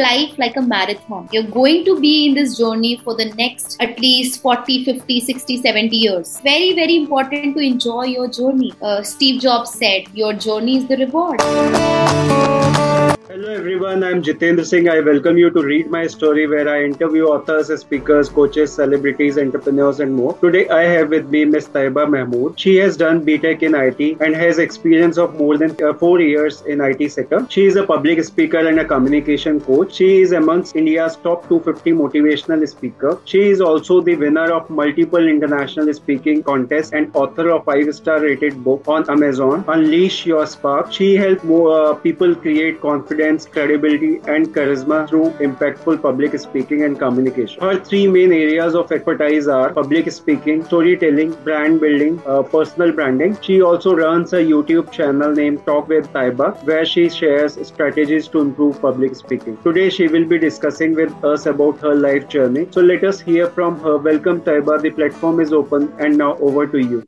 life like a marathon. You're going to be in this journey for the next at least 40, 50, 60, 70 years. Very, very important to enjoy your journey. Uh, Steve Jobs said, Your journey is the reward. Hello everyone, I'm Jitendra Singh. I welcome you to read my story where I interview authors, speakers, coaches, celebrities, entrepreneurs and more. Today I have with me Ms. Taiba Mahmood. She has done BTech in IT and has experience of more than uh, 4 years in IT sector. She is a public speaker and a communication coach. She is amongst India's top 250 motivational speaker. She is also the winner of multiple international speaking contests and author of 5-star rated book on Amazon, Unleash Your Spark. She helped more uh, people create confidence confidence, credibility, and charisma through impactful public speaking and communication. Her three main areas of expertise are public speaking, storytelling, brand building, uh, personal branding. She also runs a YouTube channel named Talk with Taiba, where she shares strategies to improve public speaking. Today, she will be discussing with us about her life journey. So let us hear from her. Welcome, Taiba. The platform is open, and now over to you.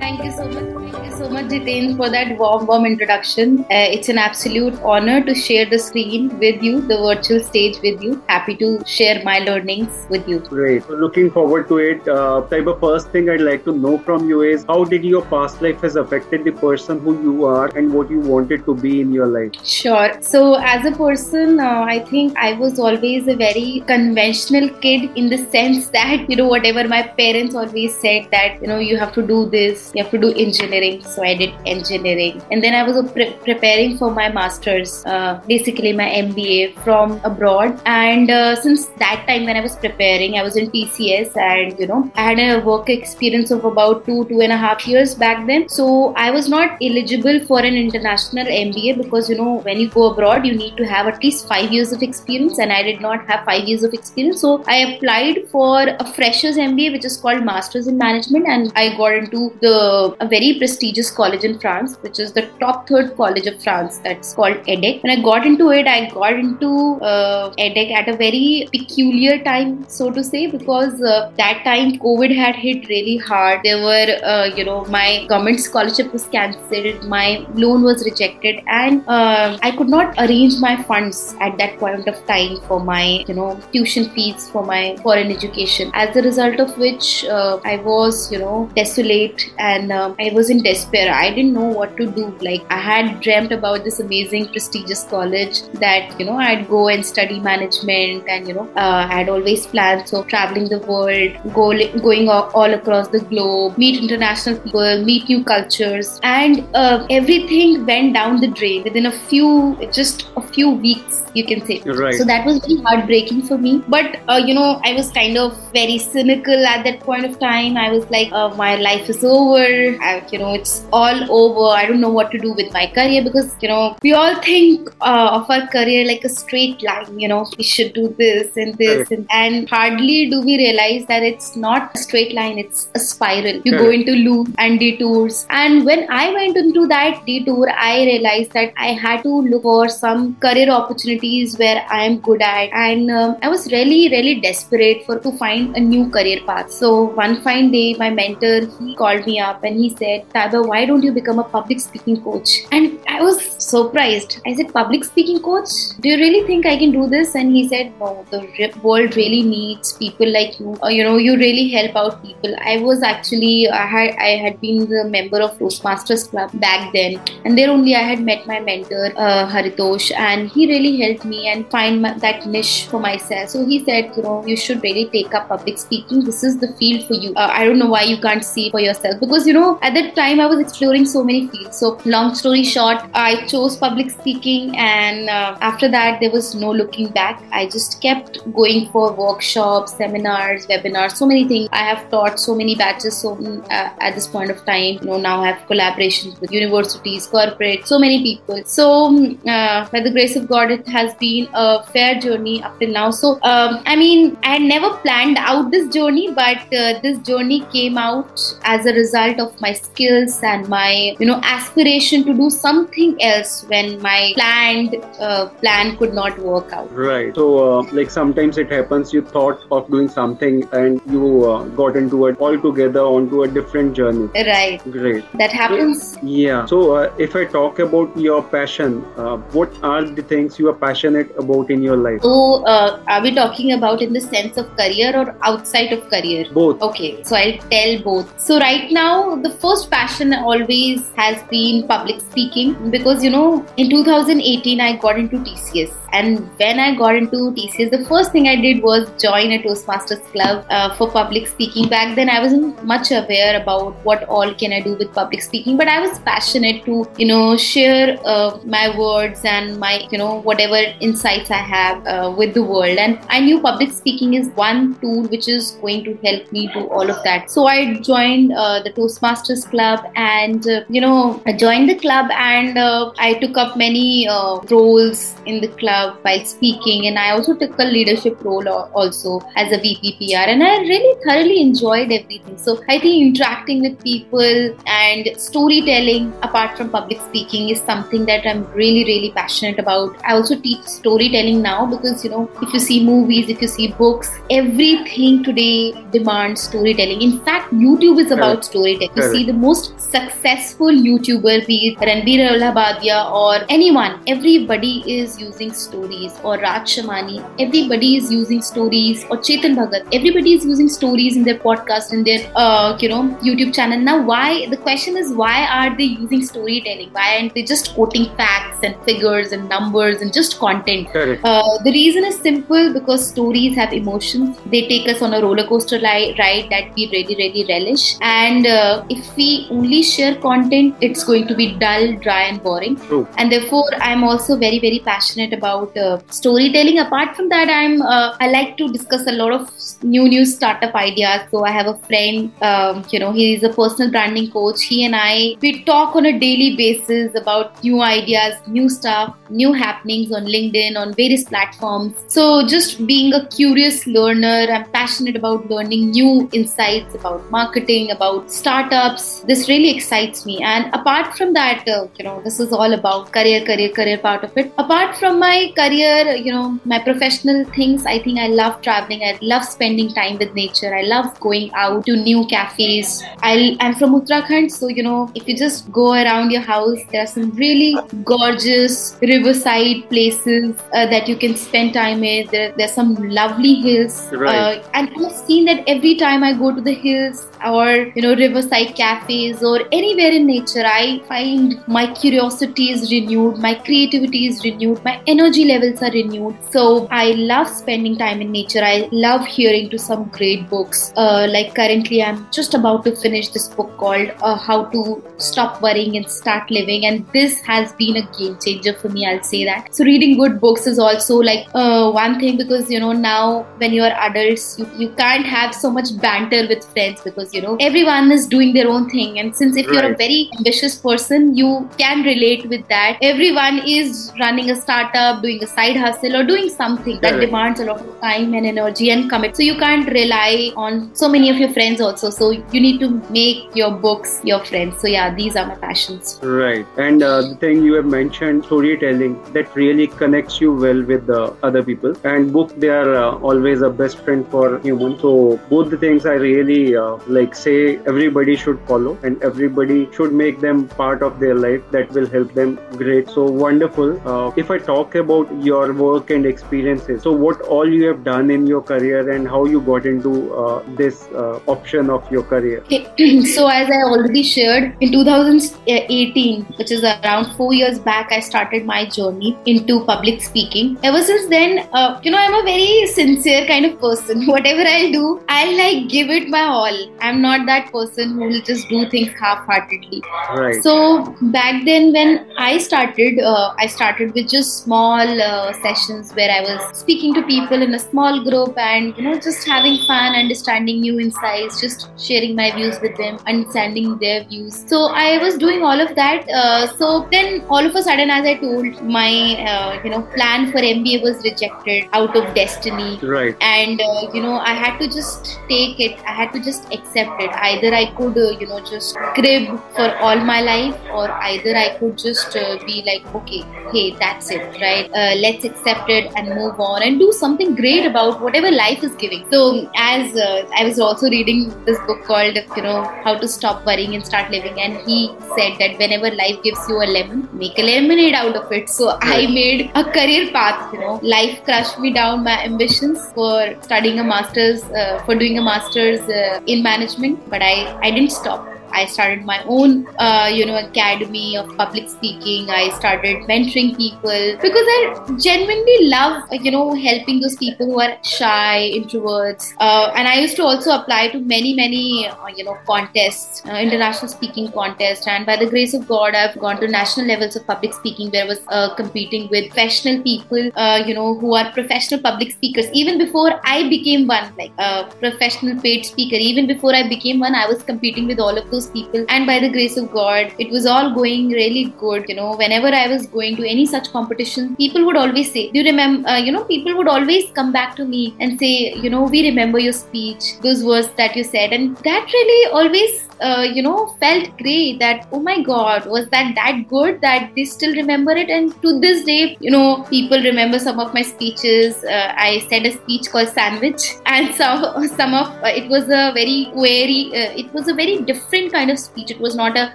Thank you so much so much, Jiten, for that warm, warm introduction. Uh, it's an absolute honor to share the screen with you, the virtual stage with you. Happy to share my learnings with you. Great. Looking forward to it. Uh, Taiba, first thing I'd like to know from you is how did your past life has affected the person who you are and what you wanted to be in your life? Sure. So, as a person, uh, I think I was always a very conventional kid in the sense that, you know, whatever my parents always said that, you know, you have to do this, you have to do engineering so I did engineering. And then I was pre- preparing for my master's, uh, basically my MBA from abroad. And uh, since that time when I was preparing, I was in TCS and, you know, I had a work experience of about two, two and a half years back then. So I was not eligible for an international MBA because, you know, when you go abroad, you need to have at least five years of experience. And I did not have five years of experience. So I applied for a freshers MBA, which is called Masters in Management. And I got into the a very prestigious prestigious college in France, which is the top third college of France. That's called EDHEC. When I got into it, I got into uh, EDHEC at a very peculiar time, so to say, because uh, that time COVID had hit really hard. There were, uh, you know, my government scholarship was cancelled, my loan was rejected, and uh, I could not arrange my funds at that point of time for my, you know, tuition fees for my foreign education. As a result of which, uh, I was, you know, desolate and um, I was in despair despair. I didn't know what to do. Like I had dreamt about this amazing prestigious college that you know I'd go and study management, and you know uh, I had always plans so traveling the world, go going all across the globe, meet international people, meet new cultures, and uh, everything went down the drain within a few just a few weeks you can say. Right. So that was very heartbreaking for me. But uh, you know, I was kind of very cynical at that point of time. I was like, uh, my life is over. I, you know, it's all over. I don't know what to do with my career because you know we all think uh, of our career like a straight line. You know, we should do this and this, and, and, hardly do we realize that it's not a straight line. It's a spiral. You go into loops and detours. And when I went into that detour, I realized that I had to look for some career opportunities where I am good at, and um, I was really, really desperate for to find a new career path. So one fine day, my mentor he called me up and he said, "Taiba, why don't you become a public speaking coach? And I was surprised. I said, Public speaking coach? Do you really think I can do this? And he said, No, the world really needs people like you. Or, you know, you really help out people. I was actually, I had, I had been the member of Toastmasters Club back then. And there only I had met my mentor, uh, Haritosh, and he really helped me and find my, that niche for myself. So he said, You know, you should really take up public speaking. This is the field for you. Uh, I don't know why you can't see for yourself because, you know, at that time I was exploring so many fields. So, long story short, I chose public speaking, and uh, after that, there was no looking back. I just kept going for workshops, seminars, webinars, so many things. I have taught so many batches. So, mm, uh, at this point of time, you know, now I have collaborations with universities, corporate, so many people. So, mm, uh, by the grace of God, it has been a fair journey up till now. So, um, I mean, I had never planned out this journey, but uh, this journey came out as a result of my skills and and my you know aspiration to do something else when my planned uh, plan could not work out. Right. So uh, like sometimes it happens you thought of doing something and you uh, got into it altogether onto a different journey. Right. Great. That happens. Yeah. So uh, if I talk about your passion, uh, what are the things you are passionate about in your life? So uh, are we talking about in the sense of career or outside of career? Both. Okay, so I'll tell both. So right now, the first passion always has been public speaking because you know in 2018 I got into TCS and when I got into TCS, the first thing I did was join a Toastmasters club uh, for public speaking. Back then, I wasn't much aware about what all can I do with public speaking, but I was passionate to, you know, share uh, my words and my, you know, whatever insights I have uh, with the world. And I knew public speaking is one tool which is going to help me do all of that. So I joined uh, the Toastmasters club, and uh, you know, I joined the club, and uh, I took up many roles in the club while speaking, and I also took a leadership role also as a VP PR, and I really thoroughly enjoyed everything. So I think interacting with people and storytelling, apart from public speaking, is something that I'm really, really passionate about. I also teach storytelling now because you know, if you see movies, if you see books, everything today demands storytelling. In fact, YouTube is about storytelling. You see the most successful YouTuber, be it Ranveer Allahbadia or anyone, everybody is using stories or Raj Shamani, everybody is using stories or Chetan Bhagat, everybody is using stories in their podcast in their uh, you know YouTube channel. Now, why? The question is why are they using storytelling? Why aren't they just quoting facts and figures and numbers and just content? Uh, the reason is simple because stories have emotions. They take us on a roller coaster li- ride that we really really relish. And uh, if we only share content, it's going to be dull, dry, and boring. True. And therefore, I'm also very very passionate about about uh, storytelling. Apart from that, I'm uh, I like to discuss a lot of new new startup ideas. So I have a friend, um, you know, he is a personal branding coach. He and I we talk on a daily basis about new ideas, new stuff, new happenings on LinkedIn, on various platforms. So just being a curious learner, I'm passionate about learning new insights about marketing, about startups. This really excites me. And apart from that, uh, you know, this is all about career, career, career part of it. Apart from my career, you know, my professional things, I think I love traveling. I love spending time with nature. I love going out to new cafes. i am from Uttarakhand, so you know, if you just go around your house, there are some really gorgeous riverside places uh, that you can spend time in. There, there's some lovely hills, right. uh, and I've seen that every time I go to the hills or you know riverside cafes or anywhere in nature, I find my curiosity is renewed, my creativity is renewed, my energy levels are renewed. So I love spending time in nature. I love hearing to some great books. Uh, like currently, I'm just about to finish this book called uh, How to Stop Worrying and Start Living, and this has been a game changer for me. I'll say that. So reading good books is also like uh, one thing because you know now when you are adults, you, you can't have so much banter with friends because you know everyone is doing their own thing, and since if right. you're a very ambitious person, you can relate with that. Everyone is running a startup doing a side hustle or doing something that demands a lot of time and energy and commit. So you can't rely on so many of your friends also. So you need to make your books your friends. So yeah, these are my passions. Right. And uh, the thing you have mentioned, storytelling, that really connects you well with the other people. And book, they are uh, always a best friend for humans. So both the things I really uh, like say everybody should follow and everybody should make them part of their life. That will help them great. So wonderful. Uh, if I talk about your work and experiences. So, what all you have done in your career and how you got into uh, this uh, option of your career? so, as I already shared, in 2018, which is around four years back, I started my journey into public speaking. Ever since then, uh, you know, I'm a very sincere kind of person. Whatever I'll do, I'll like give it my all. I'm not that person who will just do things half-heartedly. Right. So back then, when I started, uh, I started with just small uh, sessions where I was speaking to people in a small group and you know just having fun, understanding new insights, just sharing my views with them, understanding their views. So I was doing all of that. Uh, so then all of a sudden, as I told, my uh, you know plan for MBA was rejected out of destiny. Right. And uh, you know I had to just take it. I had to just accept accept it. Either I could, uh, you know, just crib for all my life, or either I could just uh, be like, okay, hey, that's it, right? Uh, let's accept it and move on and do something great about whatever life is giving. So, as uh, I was also reading this book called, you know, How to Stop Worrying and Start Living, and he said that whenever life gives you a lemon, make a lemonade out of it. So, I made a career path, you know, life crushed me down my ambitions for studying a master's, uh, for doing a master's uh, in management, but I, I didn't stop. I started my own, uh, you know, academy of public speaking. I started mentoring people because I genuinely love, you know, helping those people who are shy, introverts. Uh, and I used to also apply to many, many, uh, you know, contests, uh, international speaking contests. And by the grace of God, I've gone to national levels of public speaking where I was uh, competing with professional people, uh, you know, who are professional public speakers. Even before I became one, like a professional paid speaker, even before I became one, I was competing with all of those those people. And by the grace of God, it was all going really good. You know, whenever I was going to any such competition, people would always say, Do you remember? Uh, you know, people would always come back to me and say, You know, we remember your speech, those words that you said. And that really always uh, you know felt great that oh my god was that that good that they still remember it and to this day you know people remember some of my speeches uh, i said a speech called sandwich and so some of uh, it was a very query uh, it was a very different kind of speech it was not a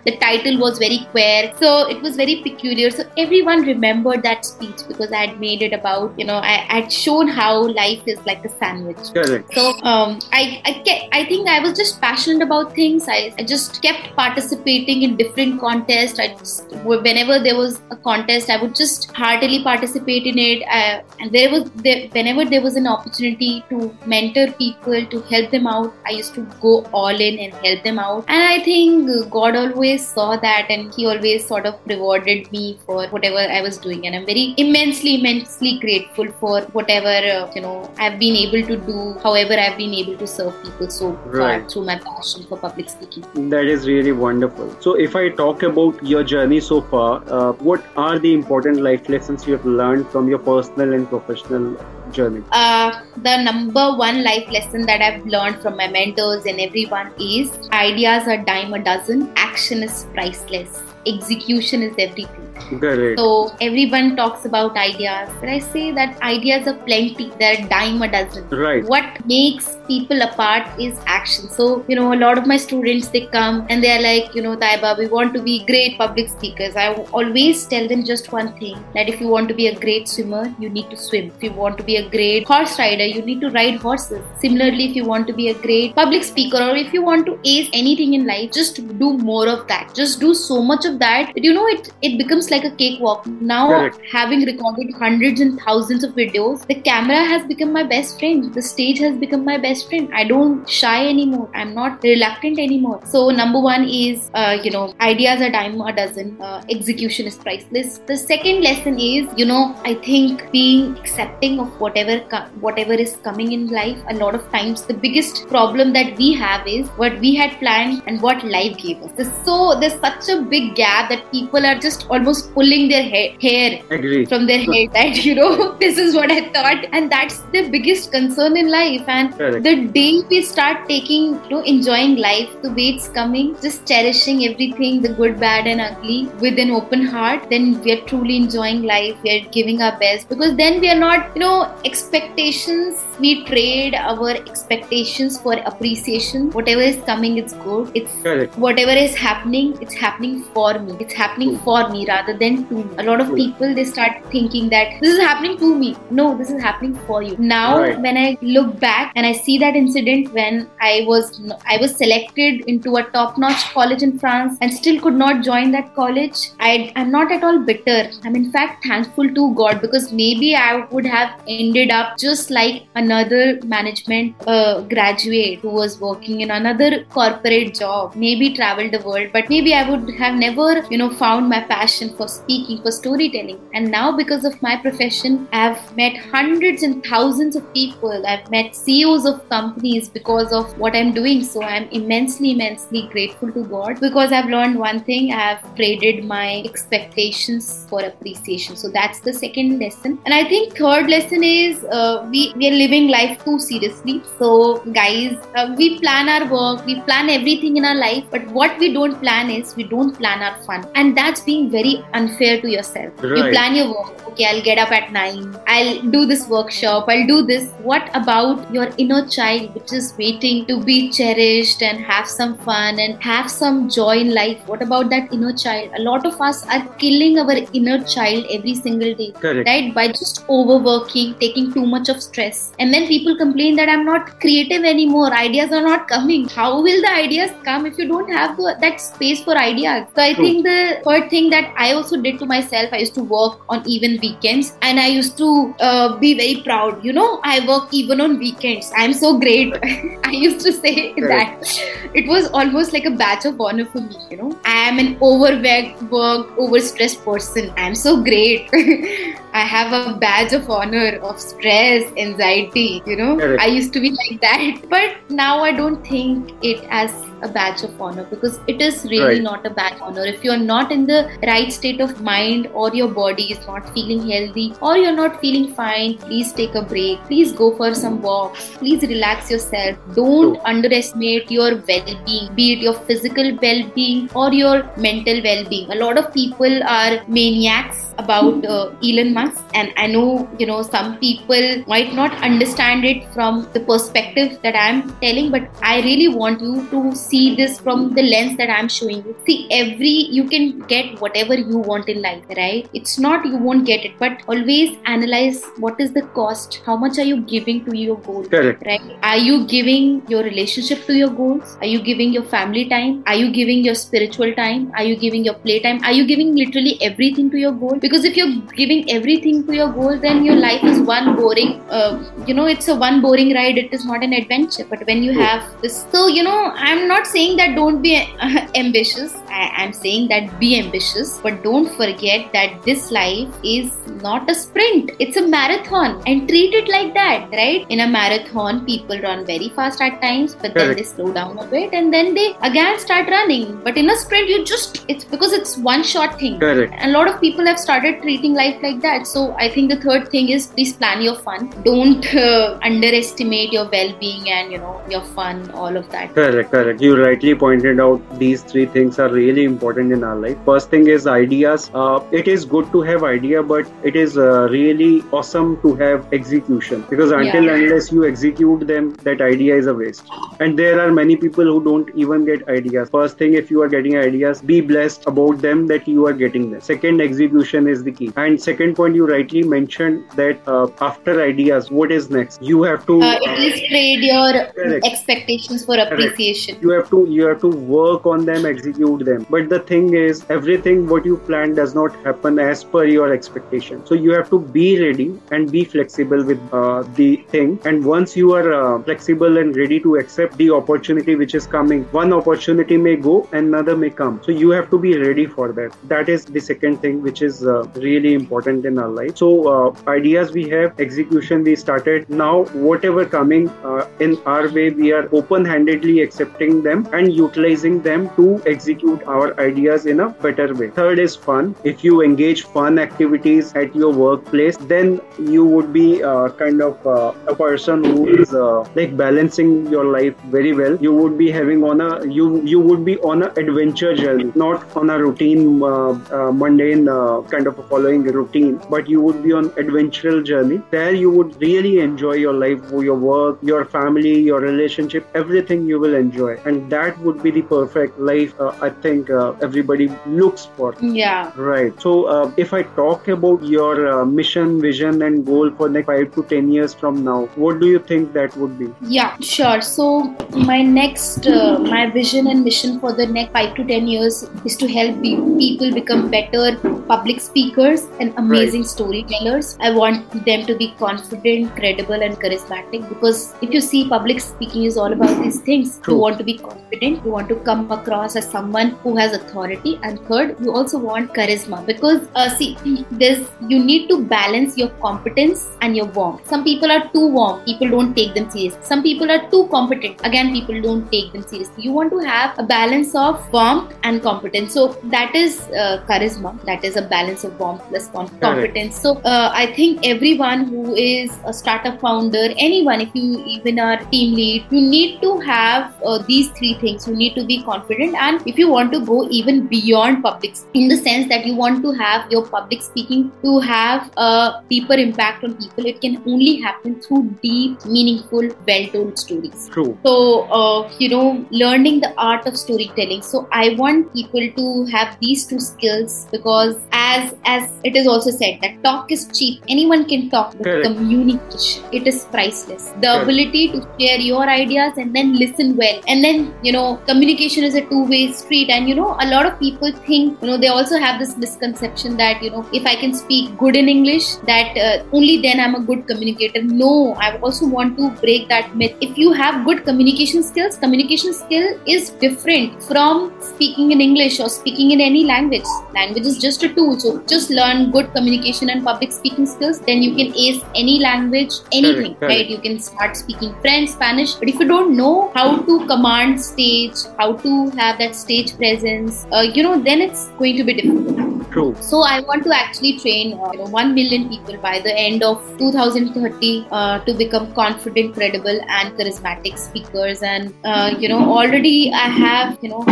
the title was very queer so it was very peculiar so everyone remembered that speech because i had made it about you know i had shown how life is like a sandwich Correct. so um, I, I i think i was just passionate about things i I just kept participating in different contests. I just, whenever there was a contest, I would just heartily participate in it. Uh, and there was there, whenever there was an opportunity to mentor people, to help them out, I used to go all in and help them out. And I think God always saw that, and He always sort of rewarded me for whatever I was doing. And I'm very immensely, immensely grateful for whatever uh, you know I've been able to do. However, I've been able to serve people so right. far through my passion for public speaking. That is really wonderful. So, if I talk about your journey so far, uh, what are the important life lessons you have learned from your personal and professional journey? Uh, the number one life lesson that I've learned from my mentors and everyone is ideas are dime a dozen, action is priceless, execution is everything. Correct. So everyone talks about ideas, but I say that ideas are plenty. They're dime a dozen. Right. What makes people apart is action. So you know, a lot of my students they come and they're like, you know, Taiba, we want to be great public speakers. I always tell them just one thing: that if you want to be a great swimmer, you need to swim. If you want to be a great horse rider, you need to ride horses. Similarly, if you want to be a great public speaker or if you want to ace anything in life, just do more of that. Just do so much of that that you know it it becomes like a cakewalk. Now, Correct. having recorded hundreds and thousands of videos, the camera has become my best friend. The stage has become my best friend. I don't shy anymore. I'm not reluctant anymore. So, number one is, uh, you know, ideas are dime a dozen. Uh, execution is priceless. The second lesson is, you know, I think being accepting of whatever co- whatever is coming in life. A lot of times, the biggest problem that we have is what we had planned and what life gave us. There's so there's such a big gap that people are just almost pulling their hair, hair Agree. from their head that you know this is what I thought, and that's the biggest concern in life. And Correct. the day we start taking, you know, enjoying life the way it's coming, just cherishing everything, the good, bad, and ugly, with an open heart, then we are truly enjoying life. We are giving our best because then we are not, you know, expectations. We trade our expectations for appreciation. Whatever is coming, it's good. It's Correct. whatever is happening, it's happening for me. It's happening for me rather than to me. A lot of people they start thinking that this is happening to me. No, this is happening for you. Now, Right. when I look back and I see that incident when I was I was selected into a top-notch college in France and still could not join that college, I I'm not at all bitter. I'm in fact thankful to God because maybe I would have ended up just like another management uh, graduate who was working in another corporate job, maybe traveled the world but maybe i would have never you know found my passion for speaking for storytelling. And now because of my profession i've met hundreds and thousands of people. I've met ceos of companies because of what i'm doing. So i'm immensely immensely grateful to god because i've learned one thing. I've traded my expectations for appreciation. So that's the second lesson. And i think third lesson is uh, we we are living life too seriously. So guys uh, we plan our work we plan everything in our life but what we don't plan is we don't plan our fun. And that's being very unfair to yourself. Right. you plan your work okay i'll get up at 9 i'll do this workshop i'll do this. What about your inner child which is waiting to be cherished and have some fun and have some joy in life? What about that inner child? A lot of us are killing our inner child every single day Correct. right? By just overworking taking too much of stress and then people complain that i'm not creative anymore. Ideas are not coming. How will the ideas come if you don't have the, that space for ideas? So i True. think the third thing that i also did to myself i used to work on even weekends. And i used to uh, be very proud. You know i work even on weekends. I'm so great. I used to say that it was almost like a badge of honor for me you know. I am an overworked worked overstressed person. I'm so great i have a badge of honor of stress anxiety you know Correct. i used to be like that but now i don't think it as a badge of honor because it is really Right. not a badge of honor. If you're not in the right state of mind or your body is not feeling healthy or you're not feeling fine please take a break. Please go for some walks. Please relax yourself. Don't underestimate your well-being be it your physical well-being or your mental well-being. A lot of people are maniacs about uh, Elon Musk and I know you know some people might not understand it from the perspective that I'm telling but I really want you to see this from the lens that I'm showing you. See every you can get whatever you want in life right? It's not you won't get it but always analyze what is the cost. How much are you giving to your goal Correct. right? Are you giving your relationship to your goals? Are you giving your family time? Are you giving your spiritual time? Are you giving your play time are you giving literally everything to your goal? Because if you're giving everything to your goal then your life is one boring uh, you know it's a one boring ride. It is not an adventure. But when you have this so you know i'm not saying that don't be ambitious I, i'm saying that be ambitious but don't forget that this life is not a sprint. It's a marathon and treat it like that right? In a marathon people run very fast at times but then they slow down a bit and then they again start running. But in a sprint you just it's because it's one shot thing. Correct. a lot of people have started treating life like that. So i think the third thing is please plan your fun. Don't uh, underestimate your well-being and you know your fun all of that. Correct, correct. You rightly pointed out these three things are really important in our life. First thing is ideas. Uh, it is good to have idea, but it is uh, really awesome to have execution because until Yeah. unless you execute them, that idea is a waste. And there are many people who don't even get ideas. First thing, if you are getting ideas, be blessed about them that you are getting them. Second, execution is the key. And second point, you rightly mentioned that uh, after ideas, what is next? You have to. uh, at least trade your Correct. expectations for appreciation you have to you have to work on them execute them. But the thing is everything what you plan does not happen as per your expectation. So you have to be ready and be flexible with uh, the thing. And once you are uh, flexible and ready to accept the opportunity which is coming one opportunity may go another may come. So you have to be ready for that. That is the second thing which is uh, really important in our life. So uh, ideas we have execution we started. Now whatever coming uh, in our way we are open-handedly accepting them and utilizing them to execute our ideas in a better way. Third is fun. If you engage fun activities at your workplace then you would be uh, kind of uh, a person who is uh, like balancing your life very well. You would be having on a you you would be on a adventure journey not on a routine uh, uh, mundane uh, kind of a following routine but you would be on adventural journey. There you would really enjoy your life your work your family your relationship everything you will enjoy. And that would be the perfect life uh, i think uh, everybody looks for yeah Right. So, uh, if I talk about your uh, mission, vision, and goal for the next five to ten years from now, what do you think that would be? Yeah, sure. So my next, uh, my vision and mission for the next five to ten years is to help pe- people become better public speakers and amazing storytellers. I want them to be confident, credible, and charismatic. Because if you see, public speaking is all about these things. True. You want to be confident. You want to come across as someone who has authority, and third, you also want charisma because uh, see, this you need to balance your competence and your warmth. Some people are too warm, people don't take them seriously. Some people are too competent, again, people don't take them seriously. You want to have a balance of warmth and competence. So that is uh, charisma. That is a balance of warmth plus competence. So uh, I think everyone who is a startup founder, anyone, if you even are team lead, you need to have uh, these three things. You need to be confident, and if you want to go even beyond public, in the sense that you want to have your public speaking to have a deeper impact on people, it can only happen through deep, meaningful, well-told stories. True. So uh, you know, learning the art of storytelling. So I want people to have these two skills because as as it is also said that talk is cheap. Anyone can talk, but Correct. communication it is priceless. The Correct. ability to share your ideas and then listen well, and then you know, communication is a two-way street. And you know, a lot of people think you know they also have this misconception that you know if I can speak good in English, that uh, only then I'm a good communicator. No, I also want to break that myth. If you have good communication skills, communication skill is different from speaking in English or speaking in any language. Language is just a tool. So just learn good communication and public speaking skills, then you can ace any language, anything, correct. right? You can start speaking French, Spanish. But if you don't know how to command stage, how to have that stage presence, uh, you know, then it's going to be difficult. True. So I want to actually train uh, you know, 1 million people by the end of 2030 uh, to become confident, credible, and charismatic speakers. And uh, you know, already I have you know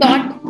taught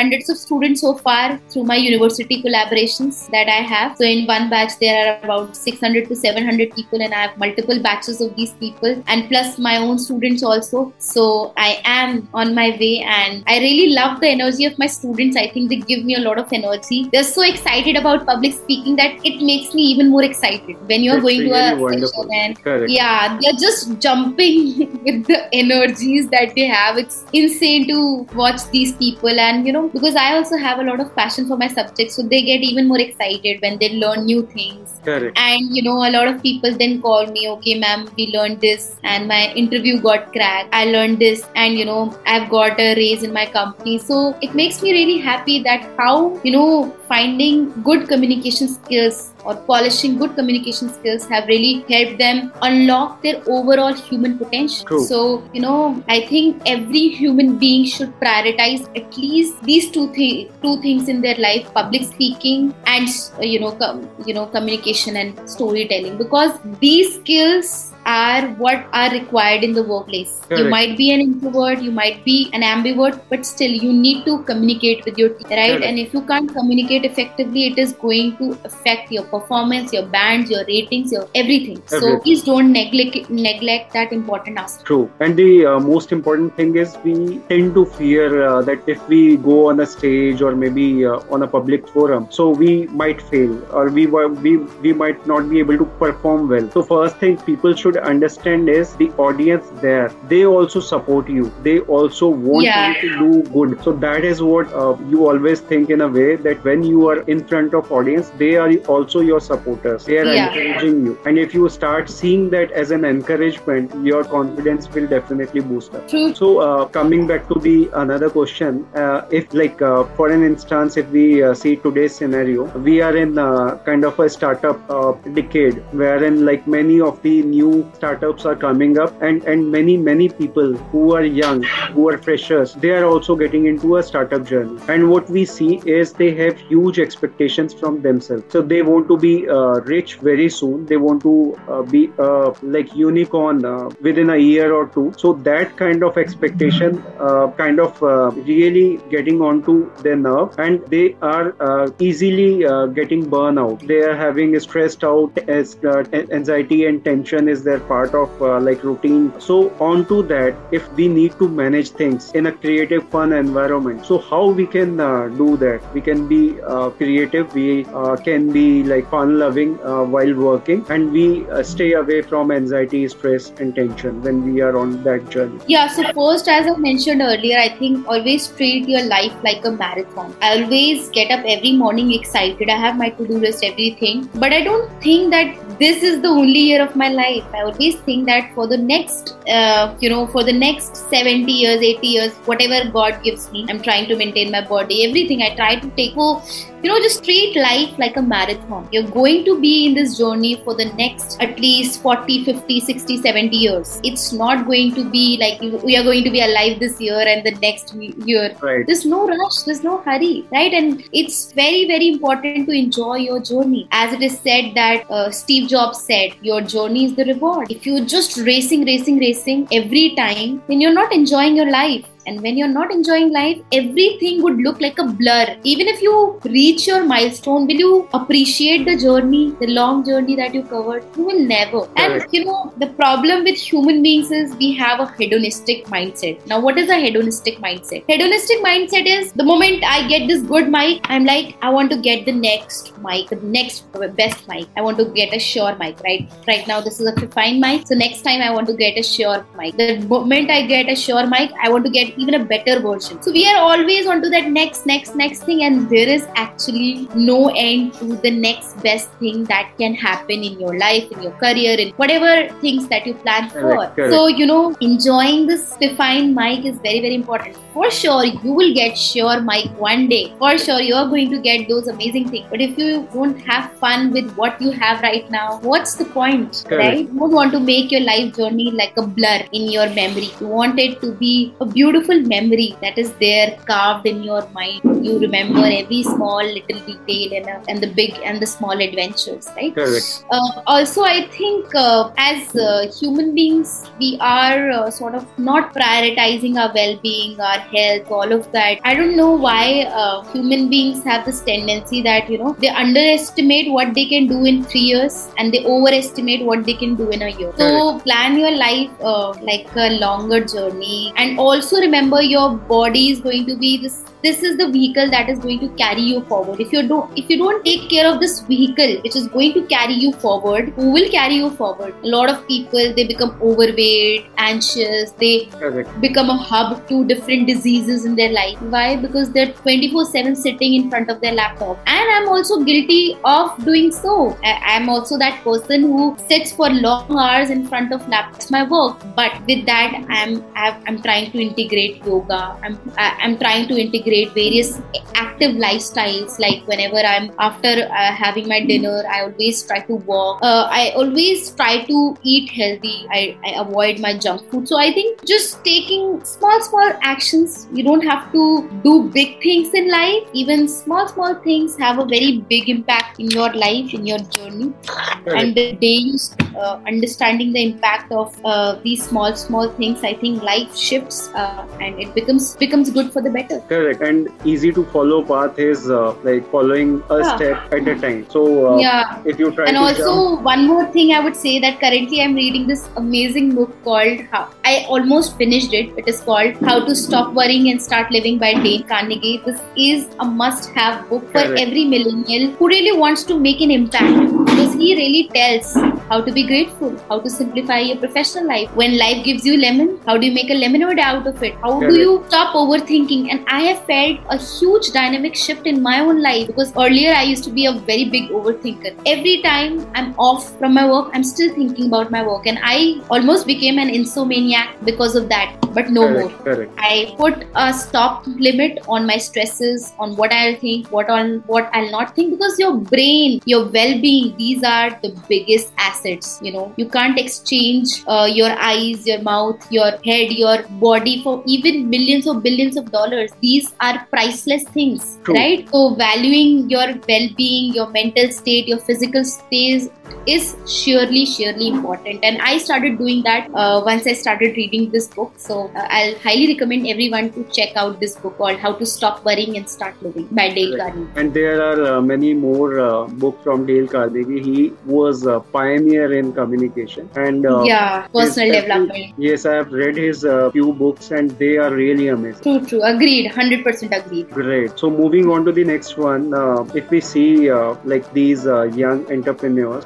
hundreds of students so far through my university collaborations that I have. So in one batch there are about 600 to 700 people, and I have multiple batches of these people, and plus my own students also. So I am on my way, and I really love the energy of my students. I think they give me a lot of energy. They're so excited about public speaking that it makes me even more excited when you're going to a really wonderful. session and yeah, they're just jumping with the energies that they have. It's insane to watch these people, and you know, because I also have a lot of passion for my subject, so they get even more excited when they learn new things. Correct. And you know, a lot of people then call me, okay, ma'am, we learned this, and my interview got cracked. I learned this, and you know, I've got a raise in my company. So it makes me really happy that how, you know, finding good communication skills or polishing good communication skills have really helped them unlock their overall human potential. True. So, you know, I think every human being should prioritize at least these two thi- two things in their life: public speaking and you know, com- you know, communication and storytelling, because these skills are what are required in the workplace. You might be an introvert, you might be an ambivert, but still you need to communicate with your team, right? Correct. And if you can't communicate effectively, it is going to affect your performance, your bands, your ratings, your everything. So please don't neglect neglect that important aspect. True. And the uh, most important thing is we tend to fear uh, that if we go on a stage or maybe uh, on a public forum, so we might fail or we we we might not be able to perform well. So first thing people should understand is the audience there. They also support you. They also want Yeah. you to do good. So that is what uh, you always think in a way that when you are in front of audience, they are also your supporters. They are Yeah. encouraging you. And if you start seeing that as an encouragement, your confidence will definitely boost up. True. So uh, coming back to the another question, uh, if like uh, for an instance, if we uh, see today's scenario, we are in uh, kind of a startup uh, decade, wherein like many of the new startups are coming up, and and many many people who are young, who are freshers, they are also getting into a startup journey. And what we see is they have huge expectations from themselves. So they want to be uh, rich very soon. They want to uh, be uh, like unicorn uh, within a year or two. So that kind of expectation uh, kind of uh, really getting onto their nerve and they are easily getting burnout. They are having stressed out as anxiety and tension is their part of uh, like routine. So onto that, if we need to manage things in a creative, fun environment, so how we can uh, do that? We can be uh, creative. We uh, can be like fun-loving uh, while working, and we uh, stay away from anxiety, stress, and tension when we are on that journey. Yeah, so first, as I mentioned earlier, I think always treat your life like a marathon. I always get up every morning excited. I have my to do list, everything. But I don't think that this is the only year of my life. I always think that for the next, uh, you know, for the next 70 years, 80 years, whatever God gives me, I'm trying to maintain my body, everything I try to take. For, you know, just treat life like a marathon. You're going to be in this journey for the next at least 40, 50, 60, 70 years. It's not going to be like we are going to be alive this year and the next year. Right. There's no rush, there's no hurry, right? And it's very, very important to enjoy your journey. As it is said that uh, Steve Jobs said, your journey is the reward. If you're just racing, racing, racing every time, then you're not enjoying your life. And when you're not enjoying life, everything would look like a blur. Even if you reach your milestone, will you appreciate the journey, the long journey that you covered? You will never. And you know, the problem with human beings is we have a hedonistic mindset. Now, what is a hedonistic mindset? Hedonistic mindset is the moment I get this good mic, I'm like, I want to get the next mic, the next best mic. I want to get a Shure mic, right? Right now, this is a fine mic. So next time, I want to get a Shure mic. The moment I get a Shure mic, I want to get even a better version. So we are always onto that next, next, next thing, and there is actually no end to the next best thing that can happen in your life, in your career, in whatever things that you plan for. Correct, correct. So you know, enjoying this defined mic is very, very important. For sure, you will get Shure mic one day. For sure, you are going to get those amazing things. But if you don't have fun with what you have right now, what's the point, Correct. right? You don't want to make your life journey like a blur in your memory. You want it to be a beautiful memory that is there carved in your mind. You remember every small little detail and, uh, and the big and the small adventures, right? Correct. Uh, also, I think uh, as uh, human beings, we are uh, sort of not prioritizing our well being, our health, all of that. I don't know why uh, human beings have this tendency that, you know, they underestimate what they can do in three years and they overestimate what they can do in a year. So, plan your life uh, like a longer journey and also remember your body is going to be this this is the vehicle that is going to carry you forward. If you don't if you don't take care of this vehicle which is going to carry you forward who will carry you forward? A lot of people they become overweight anxious they Correct. become a hub to different diseases in their life. Why? Because they're 24 7 sitting in front of their laptop. And i'm also guilty of doing so. I- i'm also that person who sits for long hours in front of laptops my work. But with that i'm i'm trying to integrate yoga. I'm i'm trying to integrate various active lifestyles like whenever i'm after uh, having my dinner i always try to walk. Uh, i always try to eat healthy. I, I avoid my junk food. So i think just taking small small actions you don't have to do big things in life. Even small small things have a very big impact in your life in your journey. And the day you uh, understanding the impact of uh, these small small things i think life shifts uh, and it becomes becomes good for the better Correct. And easy to follow path is uh, like following a Yeah. step at a time. So uh, yeah if you try and also jump, one more thing i would say that currently i'm reading this amazing book called how i almost finished it it is called how to stop worrying and start living by dale carnegie this is a must have book for Correct. every millennial who really wants to make an impact because he really tells how to be grateful. How to simplify your professional life. When life gives you lemon how do you make a lemonade out of it? How do you stop overthinking? And i have felt a huge dynamic shift in my own life because earlier i used to be a very big overthinker. Every time i'm off from my work i'm still thinking about my work. And i almost became an insomniac because of that but no more. correct. I put a stop limit on my stresses, on what I'll think, what on what I'll not think, because your brain, your well-being, these are the biggest assets. You know, you can't exchange uh, your eyes, your mouth, your head, your body for even millions or billions of dollars. These are priceless things, True. right? So valuing your well-being, your mental state, your physical state is surely, surely important. And I started doing that uh, once I started reading this book. So uh, I'll highly recommend everyone to check out this book called How to Stop Worrying and Start Living by Dale Correct. Carnegie. And there are uh, many more uh, books from Dale Carnegie. He was a pioneer in communication and uh, yeah, personal development. Yes, I have read his uh, few books and they are really amazing. True, true. Agreed. 100% agreed. Great. So moving on to the next one, uh, if we see uh, like these uh, young entrepreneurs,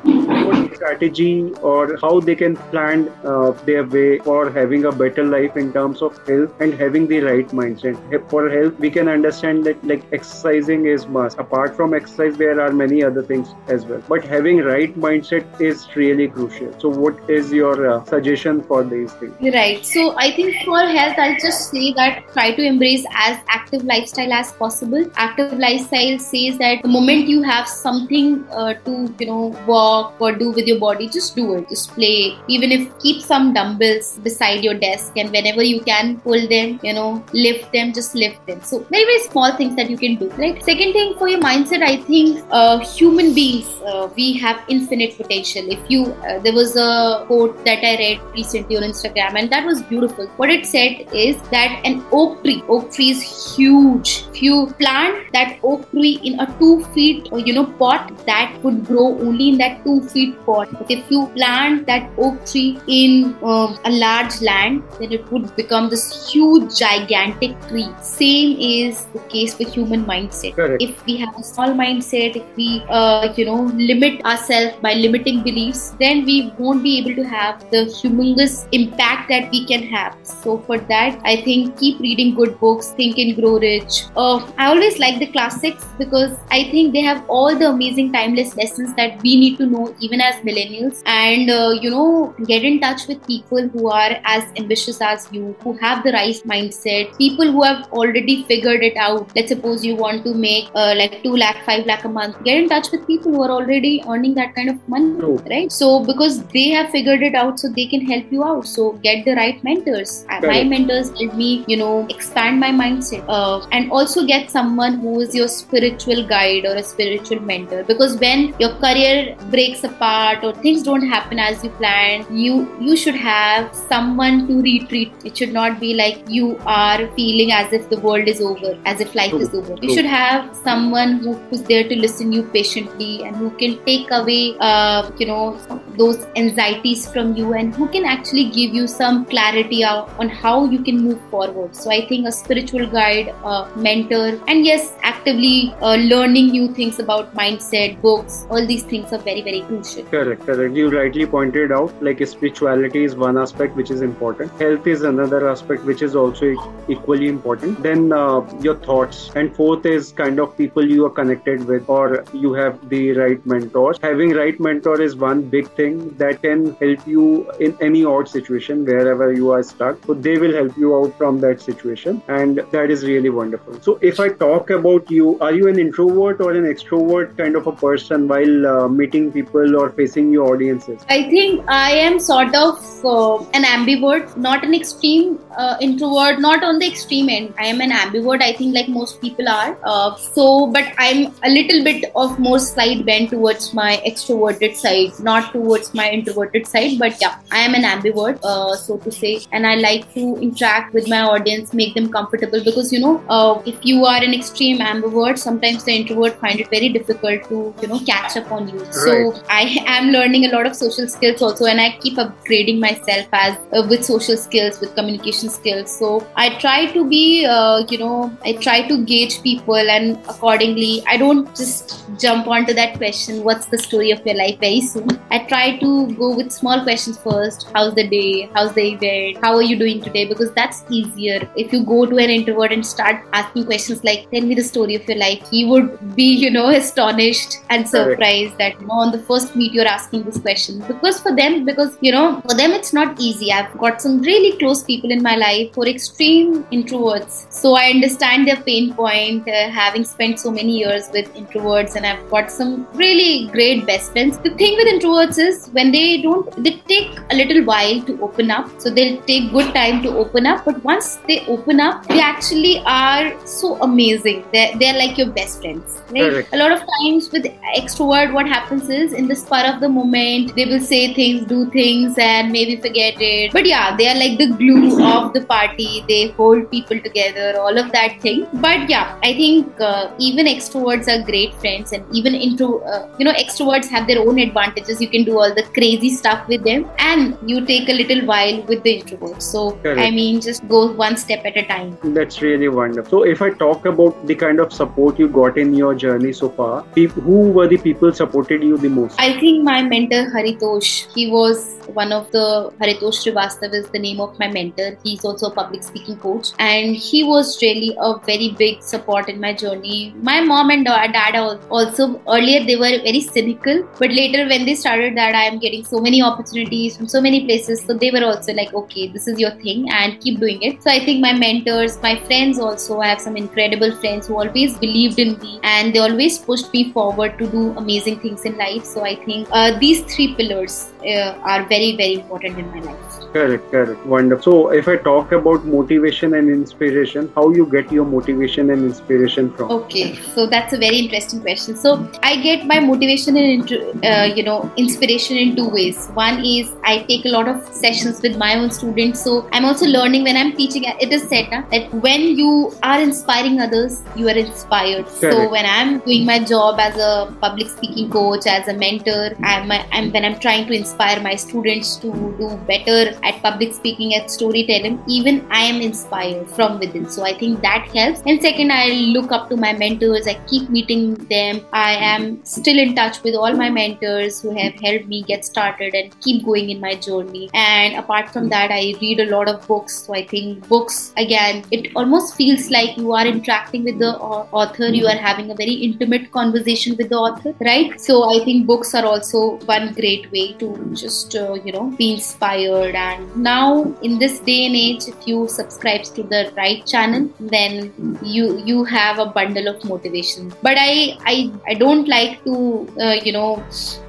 strategy or how they can plan uh, their way for having a better life in terms of health and having the right mindset. For health, we can understand that like exercising is must. Apart from exercise, there are many other things as well. But having right mindset is really crucial. So, what is your uh, suggestion for these things? Right. So, I think for health, I'll just say that try to embrace as active lifestyle as possible. Active lifestyle says that the moment you have something uh, to you know walk or do with your body, just do it. Just play. Even if keep some dumbbells beside your desk, and whenever you can pull them, you know, lift them, just lift them. So very very small things that you can do. Right. Second thing for your mindset, I think uh, human beings uh, we have infinite potential. If you uh, there was a quote that I read recently on Instagram, and that was beautiful. What it said is that an oak tree, oak tree is huge. If you plant that oak tree in a two feet, you know, pot, that would grow only in that two feet pot. But if you plant that oak tree in um, a large land, then it would become this huge, gigantic tree. Same is the case with human mindset. Correct. If we have a small mindset, if we, uh, you know, limit ourselves by limiting beliefs, then we won't be able to have the humongous impact that we can have. So for that, I think keep reading good books, Think and Grow Rich. Uh, I always like the classics because I think they have all the amazing timeless lessons that we need to know even as millennials. And uh, you know, get in touch with people who are as ambitious as you, who have the right mindset, people who have already figured it out. Let's suppose you want to make uh, like two lakh, five lakh a month. Get in touch with people who are already earning that kind of money, True. right? So because they have figured it out, so they can help you out. So get the right mentors. Uh, My mentors help me, you know, expand my mindset, uh, and also get someone who is your spiritual guide or a spiritual mentor. Because when your career breaks apart or things don't happen as you planned, you you should have someone to retreat. It should not be like you are feeling as if the world is over, as if life True. is over. You True. should have someone who, who's there to listen you patiently and who can take away, uh, you know, those anxieties from you and who can actually give you some clarity on how you can move forward. So I think a spiritual guide, a mentor, and yes, actively uh, learning new things about mindset, books, all these things are very very crucial. Correct, correct. You rightly pointed out like spirituality is one aspect which is important. Health is another aspect which is also equally important. Then uh, your thoughts, and fourth is kind of people you are connected with, or you have the right mentors. Having right mentor is one big thing that can help you in any odd situation wherever you are stuck. So they will help you out from that situation, and that is really wonderful. So if I talk about you, are you an introvert or an extrovert kind of a person while uh, meeting people or facing your audiences? I think I am sort of uh, an ambivert, not an extreme uh, introvert, not on the extreme end. I am an ambivert, I think, like most people are. Uh, so, but I'm a little bit of more slight bent towards my extroverted side, not towards my introverted side. But yeah, I am an ambivert, uh, so to say, and I like to interact with my audience, make them comfortable because you know, uh, if you are an extreme ambivert, sometimes the introvert find it very difficult to you know catch up on you. So I am learning a lot of social skills also, and I keep upgrading myself as uh, with social skills, with communication skills. So I try to be, uh, you know, I try to gauge people, and accordingly, I don't just jump onto that question, "What's the story of your life?" Very soon. I try to go with small questions first. How's the day? How's the event? How are you doing today? Because that's easier. If you go to an introvert and start asking questions like, "Tell me the story of your life," he would be, you know, astonished and surprised that you know on the first meet you're asking this question because for them because you know for them it's not easy i've got some really close people in my life who are extreme introverts so i understand their pain point uh, having spent so many years with introverts and i've got some really great best friends the thing with introverts is when they don't they take a little while to open up. So they'll take good time to open up. But once they open up they actually are so amazing. They're, they're like your best friends right? A lot of times with extrovert what happens is in the spur of the moment they will say things do things and maybe forget it. But yeah they are like the glue of the party. They hold people together all of that thing. But yeah i think uh, even extroverts are great friends and even intro uh, you know extroverts have their own advantages. You can do all the crazy stuff with them and you take a little while with the introverts so Correct. i mean just go one step at a time That's really wonderful. So, if I talk about the kind of support you got in your journey so far, who were the people supported you the most? I think my mentor Haritosh, he was one of the Haritosh Srivastav is the name of my mentor. He's also a public speaking coach, and he was really a very big support in my journey. My mom and dad also earlier they were very cynical, but later when they started that I am getting so many opportunities from so many places, so they were also like, okay, this is your thing, and keep doing it. So I think my mentors, my friends also, I have some incredible friends who always believed in me, and they always pushed me forward to do amazing things in life. So I think uh, these three pillars uh, are very very important in my life. Correct, correct. Wonderful. So, if I talk about motivation and inspiration, how you get your motivation and inspiration from? Okay, so that's a very interesting question. So I get my motivation and uh, you know inspiration in two ways. One is I take a lot of sessions with my own students. So I'm also learning when I'm teaching. It is said na, that when you are inspiring others, you are inspired. So when I'm doing my job as a public speaking coach, as a mentor, I'm, I'm when I'm trying to inspire my students to do better at public speaking, at storytelling, even I am inspired from within. So I think that helps. And second, I look up to my mentors. I keep meeting them. I am still in touch with all my mentors who have helped me get started and keep going in my journey. And apart from that, I read a lot of books. So I think books again, it almost feels like you are interacting with the author. You are having a very intimate conversation with the author, right? So I think books are also one great way to just uh, you know be inspired. And now in this day and age, if you subscribe to the right channel, then you you have a bundle of motivation. But I I I don't like to uh, you know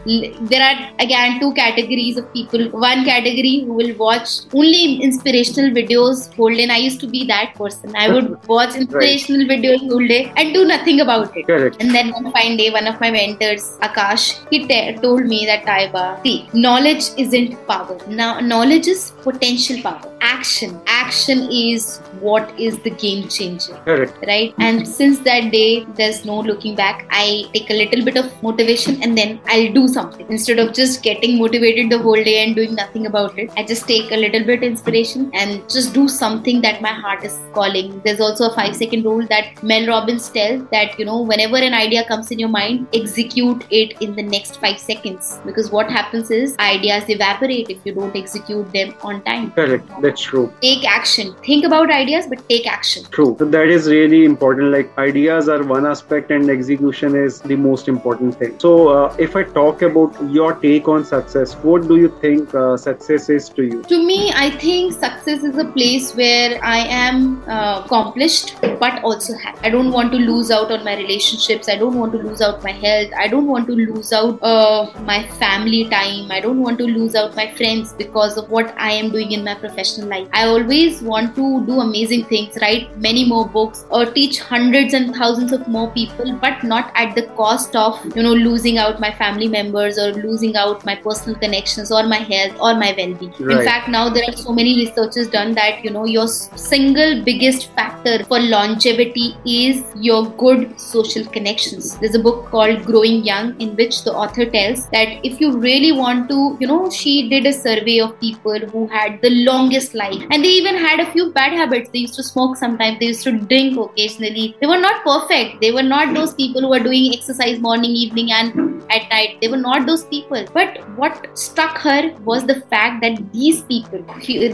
there are again two categories of people. One category who will watch only inspirational videos whole day. And I used to be that person. I would watch inspirational videos whole day and do nothing about it. Correct. And then one fine day, one of my mentors, Akash, he te- told me that Taiba, see, knowledge isn't power. Now, knowledge is potential power. Action, action is what is the game changer Correct. right? And since that day, there's no looking back. I take a little bit of motivation and then I'll do something instead of just getting motivated the whole day and doing nothing about it. I just take a little bit inspiration and just do something that my heart is calling. There's also a five second rule that Mel Robbins tells that you know whenever an idea comes in your mind, execute it in the next five seconds because what happens is ideas evaporate if you don't execute them on time. Correct. That's true. Take action. Think about ideas, but take action. True. So that is really important. Like ideas are one aspect and execution is the most important thing. So uh, if I talk about your take on success, what do you think uh, success is to you? To me, I think success is a place where I am uh, accomplished but also happy. I don't want to lose out on my relationships. I don't want to lose out my health. I don't want to lose out uh, my family time. I don't want to lose out my friends because of what I am doing in my professional life. I always want to do amazing things, write many more books, or teach hundreds and thousands of more people, but not at the cost of you know losing out my family members or losing out my personal connections or my health or my well-being. In fact, now there are so many researches done that you know your single biggest factor for longevity is your good social connections. There's a book called Growing Young in which the author tells that if you really want to, you know, she did a survey of people who had the longest life and they even had a few bad habits. They used to smoke sometimes, they used to drink occasionally. They were not perfect. They were not those people who were doing exercise morning, evening, and at night. They were not those people. But what struck her was the fact that these people,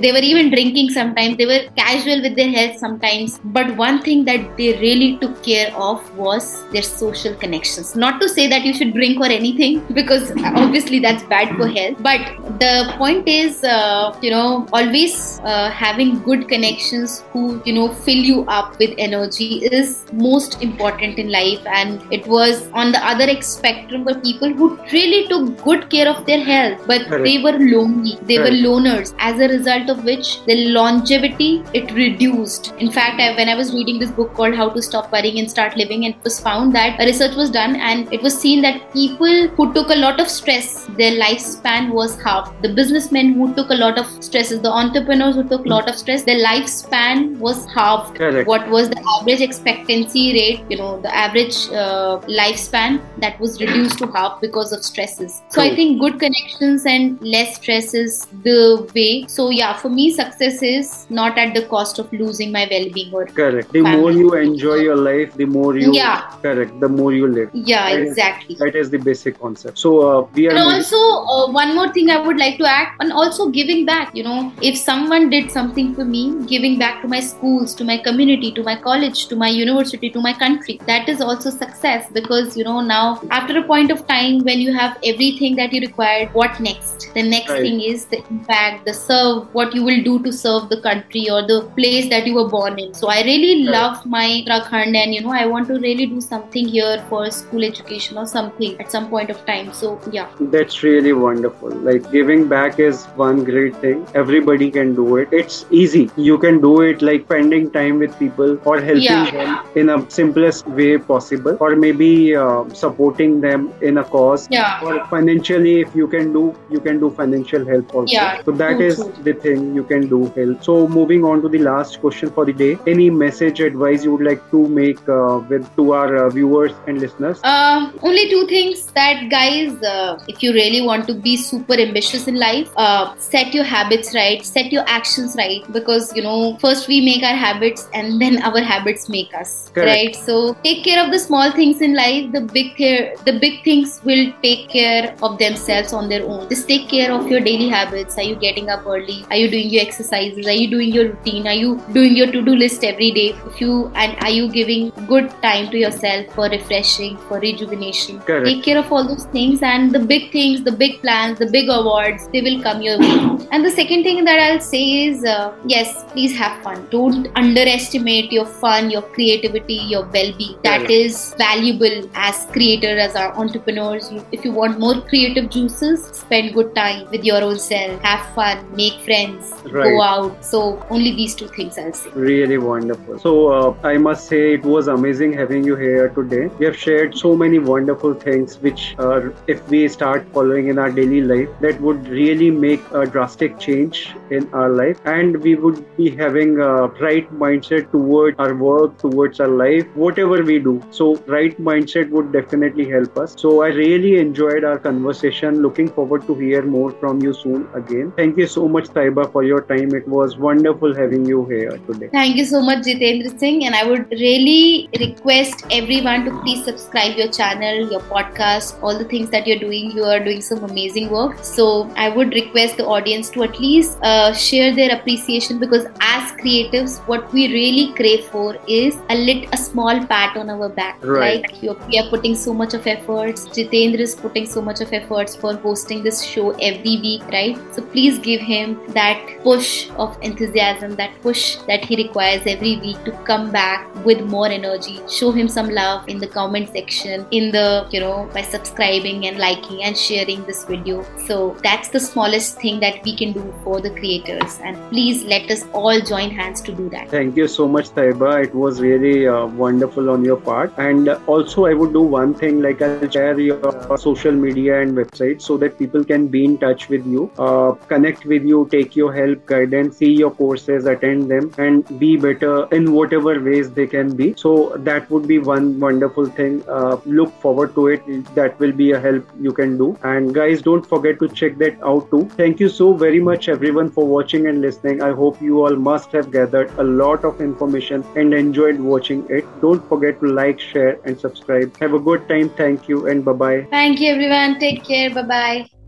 they were even drinking sometimes, they were casual with their health sometimes. But one thing that they really took care of was their social connections. Not to say that you should drink or anything, because obviously that's bad for health. But the point is, uh, you know, always uh, having good connections who, you know, fill you up with energy is most important in life. And it was on the other spectrum were people who really took good care of their health, but Correct. they were lonely. They were loners. As a result of which, the longevity it reduced. In fact, I when I was reading this book called How to Stop Worrying and Start Living, and it was found that a research was done and it was seen that people who took a lot of stress, their lifespan was half. The businessmen who took a lot of stresses, the entrepreneurs who took a lot of stress, their lifespan was half. Correct. What was the average expectancy rate? You know, the average uh, lifespan that was reduced to half because of stresses. So I think good connections and less stress is the way. So yeah, for me, success is not at the cost of losing my well-being or Correct. The Family. more you enjoy your life, the more you Yeah. correct. The more you live. yeah, That is- exactly. That is the basic concept. So uh, we are. And also, uh, one more thing I would like to add, and also giving back. You know, if someone did something for me, giving back to my schools, to my community, to my college, to my university, to my country, that is also success because, you know, now after a point of time when you have everything that you required, what next? The next Right. thing is the impact, the serve, what you will do to serve the country or the place that you were born in. So I really Right. love my Uttarakhand and, you know, I want to really do something here for school education or something at some point of time. So, yeah. That's really wonderful. Like giving back is one great thing. Everybody can do it. It's easy. You can do it like spending time with people or helping Yeah. them in a simplest way possible, or maybe uh, supporting them in a cause. Yeah. Or financially, if you can do, you can do financial help also. Yeah, So that true, is true. the thing you can do help. So moving on to the last question for the day. Any message, advice you would like to make uh, with to our uh, viewers and listeners? Um, only two things that guys, uh, if you really want to be super ambitious in life, uh, set your habits right, set your actions right, because you know, first we make our habits and then our habits make us, Correct. right? So take care of the small things in life. The big care, the big things will take care of themselves on their own. Just take care of your daily habits. Are you getting up early? Are you doing your exercises? Are you doing your routine? Are you doing your to-do list every day? If you and are you giving good time to yourself for refreshing, for rejuvenation? Correct. Take care of all those things and the big things, the big plans, the big awards, they will come your way. And the second thing that I'll say is uh, yes, please have fun. Don't underestimate your fun, your creativity, your well-being. That is valuable as creators, as our entrepreneurs. You, if you want more creative juices, spend good time with your own self. Have fun, make friends, Right. go out. So only these two things I'll say. Really wonderful. So uh, I must say it was amazing having you here today. You have shared so many wonderful things which, uh, if we start following in our daily life, that would really make a drastic change in our life, and we would be having a right mindset toward our work, towards our life, whatever we do. So right mindset would definitely help us. So I really enjoyed our conversation. Looking forward to hear more from you soon again. Thank you so much, Taiba, for your time. It was wonderful having you here today. Thank you so much, Jitendra Singh. And I would really request everyone to please subscribe your channel, your podcast, all the things that you're doing. You are doing some amazing work. So I would request the audience to at least uh, share their appreciation because as creatives, what we really crave for is a lit, a small pat on our back. Right. Like you're, we are putting so much of efforts. Jitendra is putting so much of efforts for hosting this show every week, right? So please give him that push of enthusiasm, that push that he requires every week to come back with more energy. Show him some love in the comment section, in the, you know, by subscribing and liking and sharing this video. So that's the smallest thing that we can do for the creators. And please let us all join hands to do that. Thank you so much, Taiba. It was really uh, wonderful on your part. And also, I would do one thing like I'll share your uh, social media and websites so that people can be in touch with you, uh, connect with you, take your help, guidance, see your courses, attend them, and be better in whatever ways they can be. So, that would be one wonderful thing. Uh, look forward to it. That will be a help you can do. And guys, don't forget to check that out too. Thank you so very much, everyone, for watching and listening. I hope you all must have gathered a lot of information and enjoyed watching it. Don't forget to like, share, and subscribe. Have a good time. Thank you, and bye bye. Thank you, everyone. Take care. Bye bye.